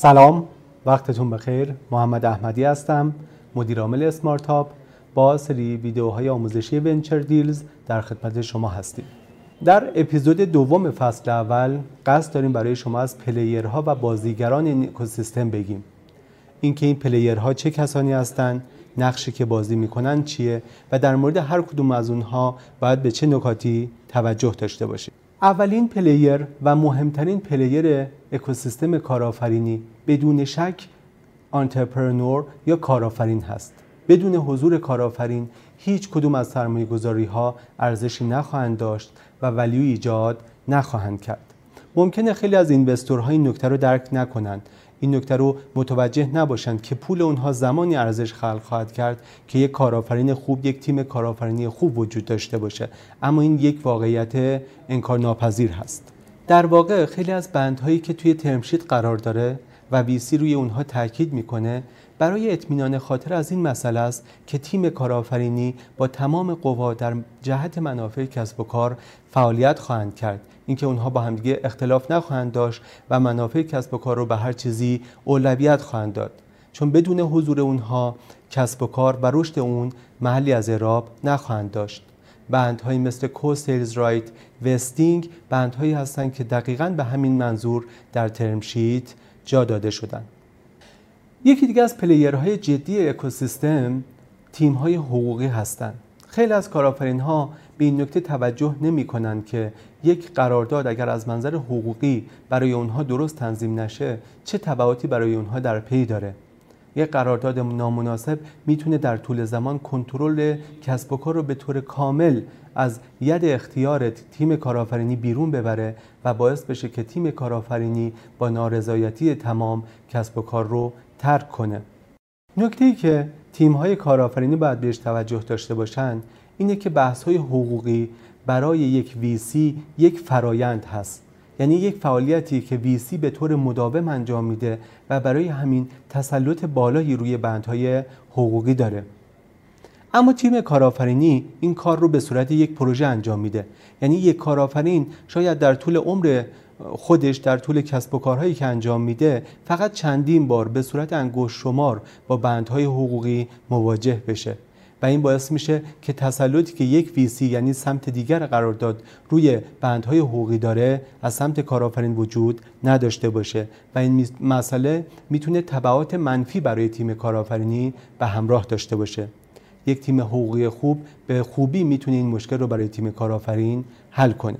سلام وقتتون بخیر. محمد احمدی هستم مدیر عامل اسمارتاپ با سری ویدیوهای آموزشی ونچر دیلز در خدمت شما هستیم. در اپیزود دوم فصل اول قصد داریم برای شما از پلیرها و بازیگران این اکوسیستم بگیم. اینکه این پلیرها چه کسانی هستند نقشی که بازی می‌کنن چیه و در مورد هر کدوم از اونها باید به چه نکاتی توجه داشته باشیم. اولین player و مهمترین player اکوسیستم کارآفرینی بدون شک entrepreneur یا کارآفرین هست. بدون حضور کارآفرین هیچ کدوم از سرمایه گذاری ها ارزشی نخواهند داشت و value ایجاد نخواهند کرد. ممکنه خیلی از investor ها این نکته رو درک نکنند این نکته رو متوجه نباشند که پول اونها زمانی ارزش خلق خواهد کرد که یک کارآفرین خوب یک تیم کارآفرینی خوب وجود داشته باشه. اما این یک واقعیت انکار ناپذیر هست. در واقع خیلی از بندهایی که توی ترمشیت قرار داره و ویسی روی اونها تاکید می‌کنه برای اطمینان خاطر از این مسئله است که تیم کارآفرینی با تمام قوا در جهت منافع کسب و کار فعالیت خواهند کرد اینکه اونها با همدیگه اختلاف نخواهند داشت و منافع کسب و کار رو به هر چیزی اولویت خواهند داد. چون بدون حضور اونها کسب و کار و رشد اون محلی از اعراب نخواهند داشت. بندهایی مثل co-sales right vesting بندهایی هستند که دقیقا به همین منظور در term sheet جا داده شدند. یکی دیگه از player های جدی اکوسیستم تیم های حقوقی هستند. خیلی از کارآفرین ها به این نکته توجه نمی کنند که یک قرارداد اگر از منظر حقوقی برای اونها درست تنظیم نشه چه تبعاتی برای اونها در پی داره؟ یک قرارداد نامناسب می‌تونه در طول زمان کنترل کسب و کار رو به طور کامل از ید اختیار تیم کارآفرینی بیرون ببره و باعث بشه که تیم کارآفرینی با نارضایتی تمام کسب و کار رو ترک کنه. نکته ای که تیم های کارآفرینی باید بهش توجه داشته باشند اینه که بحث های حقوقی برای یک ویسی یک فرایند هست. یعنی یک فعالیتی که ویسی به طور مداوم انجام میده و برای همین تسلط بالایی روی بندهای حقوقی داره. اما تیم کارآفرینی این کار رو به صورت یک پروژه انجام میده. یعنی یک کارآفرین شاید در طول عمر خودش در طول کسب و کارهایی که انجام میده فقط چندین بار به صورت انگشت شمار با بندهای حقوقی مواجه بشه. و این باعث میشه که تسلطی که یک ویسی یعنی سمت دیگر قرارداد روی بندهای حقوقی داره از سمت کارآفرین وجود نداشته باشه. و این مسئله می‌تونه تبعات منفی برای تیم کارآفرینی به همراه داشته باشه. یک تیم حقوقی خوب به خوبی می‌تونه این مشکل رو برای تیم کارآفرین حل کنه.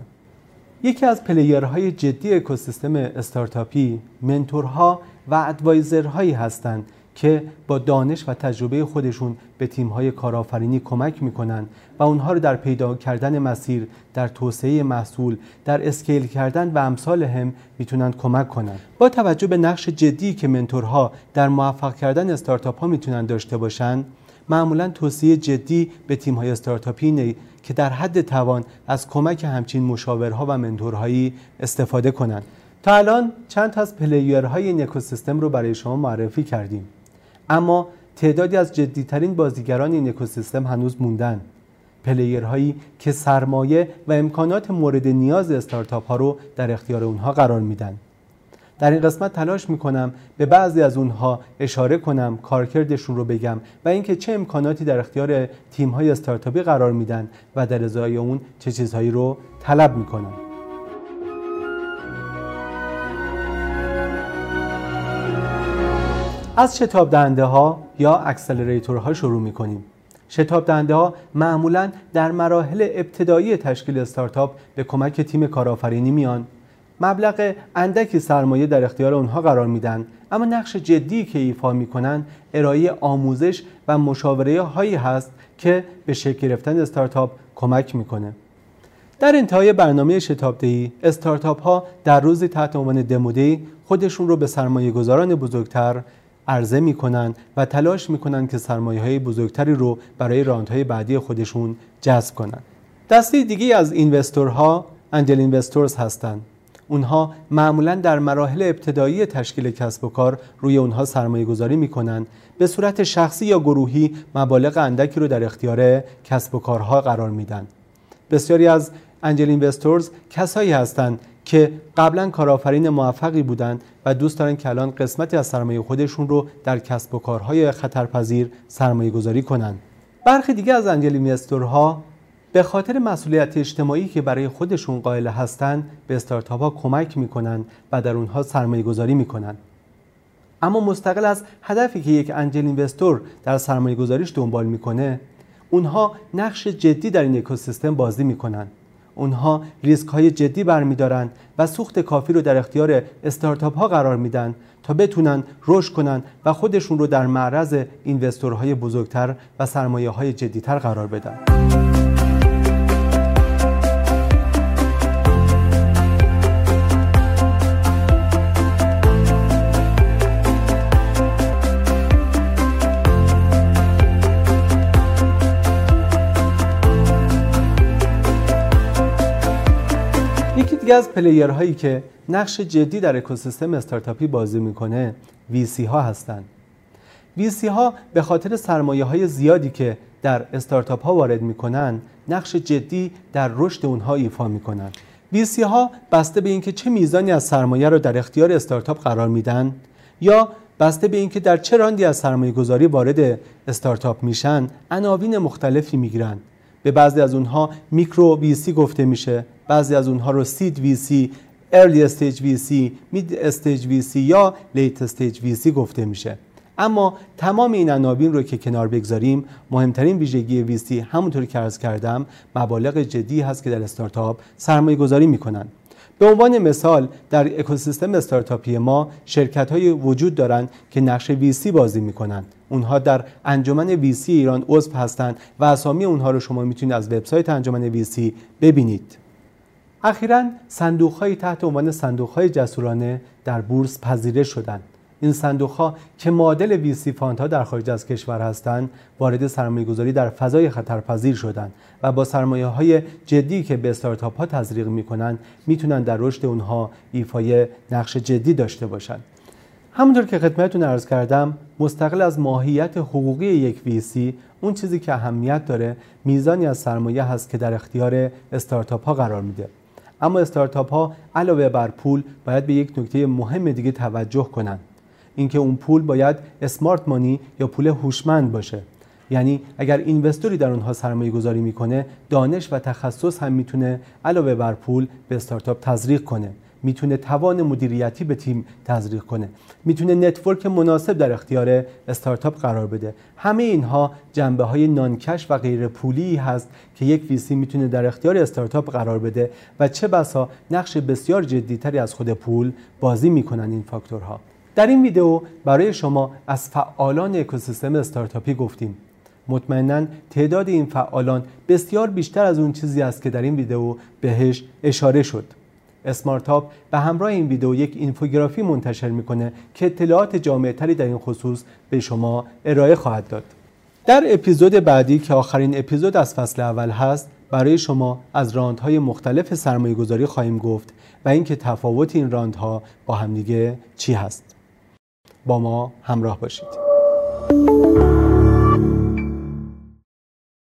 یکی از پلیرهای جدی اکوسیستم استارتاپی منتورها و ادوایزرهایی هستند که با دانش و تجربه خودشون به تیم‌های کارآفرینی کمک می‌کنن و اونها رو در پیدا کردن مسیر، در توسعه محصول، در اسکیل کردن و امثال هم می‌تونن کمک کنن. با توجه به نقش جدی که منتورها در موفق کردن استارتاپ ها می‌تونن داشته باشن، معمولا توصیه جدی به تیم های استارتاپی که در حد توان از کمک همچین مشاورها و منتورهایی استفاده کنند. تا الان چند تا از پلیرهای این اکوسیستم رو برای شما معرفی کردیم. اما تعدادی از جدیترین بازیگران این اکوسیستم هنوز موندن پلیرهایی که سرمایه و امکانات مورد نیاز استارتاپ ها رو در اختیار اونها قرار میدن در این قسمت تلاش می‌کنم به بعضی از اونها اشاره کنم کارکردشون رو بگم و اینکه چه امکاناتی در اختیار تیم های استارتاپی قرار میدن و در ازای اون چه چیزهایی رو طلب می‌کنم از شتاب دهنده ها یا اکسلراتورها شروع می کنیم. شتاب دهنده ها معمولا در مراحل ابتدایی تشکیل استارتاپ به کمک تیم کارآفرینی میان مبلغ اندکی سرمایه در اختیار اونها قرار میدن. اما نقش جدی که ایفا می‌کنن ارائه آموزش و مشاوره هایی هست که به شکل گرفتن استارتاپ کمک می‌کنه. در انتهای برنامه شتابدهی استارتاپ ها در روزی تحت عنوان دمودی خودشون رو به سرمایه گذاران بزرگتر عرضه می‌کنن و تلاش می‌کنن که سرمایه های بزرگتری رو برای راندهای بعدی خودشون جذب کنن. دسته دیگه از اینوستورها انجل اینوستورز هستند اونها معمولا در مراحل ابتدایی تشکیل کسب و کار روی اونها سرمایه گذاری می‌کنن به صورت شخصی یا گروهی مبالغ اندکی رو در اختیار کسب و کارها قرار میدن بسیاری از انجل اینوستورز کسایی هستند که قبلا کارآفرین موفقی بودند و دوست دارن که الان قسمتی از سرمایه خودشون رو در کسب و کارهای خطرپذیر سرمایه گذاری کنند. برخی دیگه از انجل اینوستورها به خاطر مسئولیت اجتماعی که برای خودشون قائل هستند به استارتاپ ها کمک می‌کنن و در اونها سرمایه گذاری می‌کنن اما مستقل از هدفی که یک انجل اینوستور در سرمایه گذاریش دنبال می‌کنه اونها نقش جدی در این اکوسیستم بازی می‌کنن اونها ریسک های جدی برمیدارن و سوخت کافی رو در اختیار استارتاپ ها قرار میدن تا بتونن رشد کنن و خودشون رو در معرض اینوستورهای بزرگتر و سرمایه های جدیتر قرار بدن. یکی از پلیرهایی که نقش جدی در اکوسیستم استارتاپی بازی می‌کنه ویسی ها هستند. ویسی ها به خاطر سرمایه های زیادی که در استارتاپ ها وارد می‌کنن نقش جدی در رشد اونها ایفا می‌کنن. ویسی ها بسته به اینکه چه میزانی از سرمایه رو در اختیار استارتاپ قرار میدن یا بسته به اینکه در چه راندی از سرمایه گذاری وارد استارتاپ میشن عناوین مختلفی می‌گیرن به بعضی از اونها micro VC گفته میشه بعضی از اونها رو seed VC early stage VC mid stage VC یا late stage VC گفته میشه. اما تمام این عناوین رو که کنار بگذاریم مهمترین ویژگی VC همونطوری که عرض کردم مبالغ جدی هست که در استارتاپ سرمایه گذاری می‌کنن. به عنوان مثال در اکوسیستم استارتاپی ما شرکت هایی وجود دارند که نقش VC بازی می‌کنند اونها در انجمن VC ایران عضو هستند و اسامی اونها رو شما می‌تونید از وبسایت انجمن VC ببینید. اخیرا صندوق تحت عنوان صندوق های جسورانه در بورس پذیرش شدند. این صندوق ها که معادل VC fund ها در خارج از کشور هستند وارد سرمایه گذاری در فضای خطرپذیر شدند و با سرمایه های جدی که به استارتاپ ها تزریق می کنند می‌تونن در رشد اونها ایفای نقش جدی داشته باشند. همونطور که خدمتتون عرض کردم مستقل از ماهیت حقوقی یک VC اون چیزی که اهمیت داره میزانی از سرمایه هست که در اختیار استارتاپ ها قرار میده. اما استارتاپ ها علاوه بر پول باید به یک نکته مهم دیگه توجه کنند. اینکه اون پول باید اسمارت مانی یا پول هوشمند باشه. یعنی اگر اینوستوری در اونها سرمایه گذاری می‌کنه دانش و تخصص هم می‌تونه علاوه بر پول به استارتاپ تزریق کنه. می‌تونه توان مدیریتی به تیم تزریق کنه. می‌تونه network مناسب در اختیار استارتاپ قرار بده. همه اینها جنبه های non-cash و غیر پولی هست که یک VC می‌تونه در اختیار استارتاپ قرار بده و چه بسا نقش بسیار جدیتری از خود پول بازی می‌کنن این فاکتورها. در این ویدیو برای شما از فعالان اکوسیستم استارتاپی گفتیم. مطمئنا تعداد این فعالان بسیار بیشتر از اون چیزی است که در این ویدیو بهش اشاره شد. اسمارتاپ به همراه این ویدیو یک اینفوگرافی منتشر می‌کنه که اطلاعات جامع تری در این خصوص به شما ارائه خواهد داد. در اپیزود بعدی که آخرین اپیزود از فصل اول هست برای شما از راندهای مختلف سرمایه گذاری خواهیم گفت و اینکه تفاوت این راندها با همدیگه چی هست. با ما همراه باشید.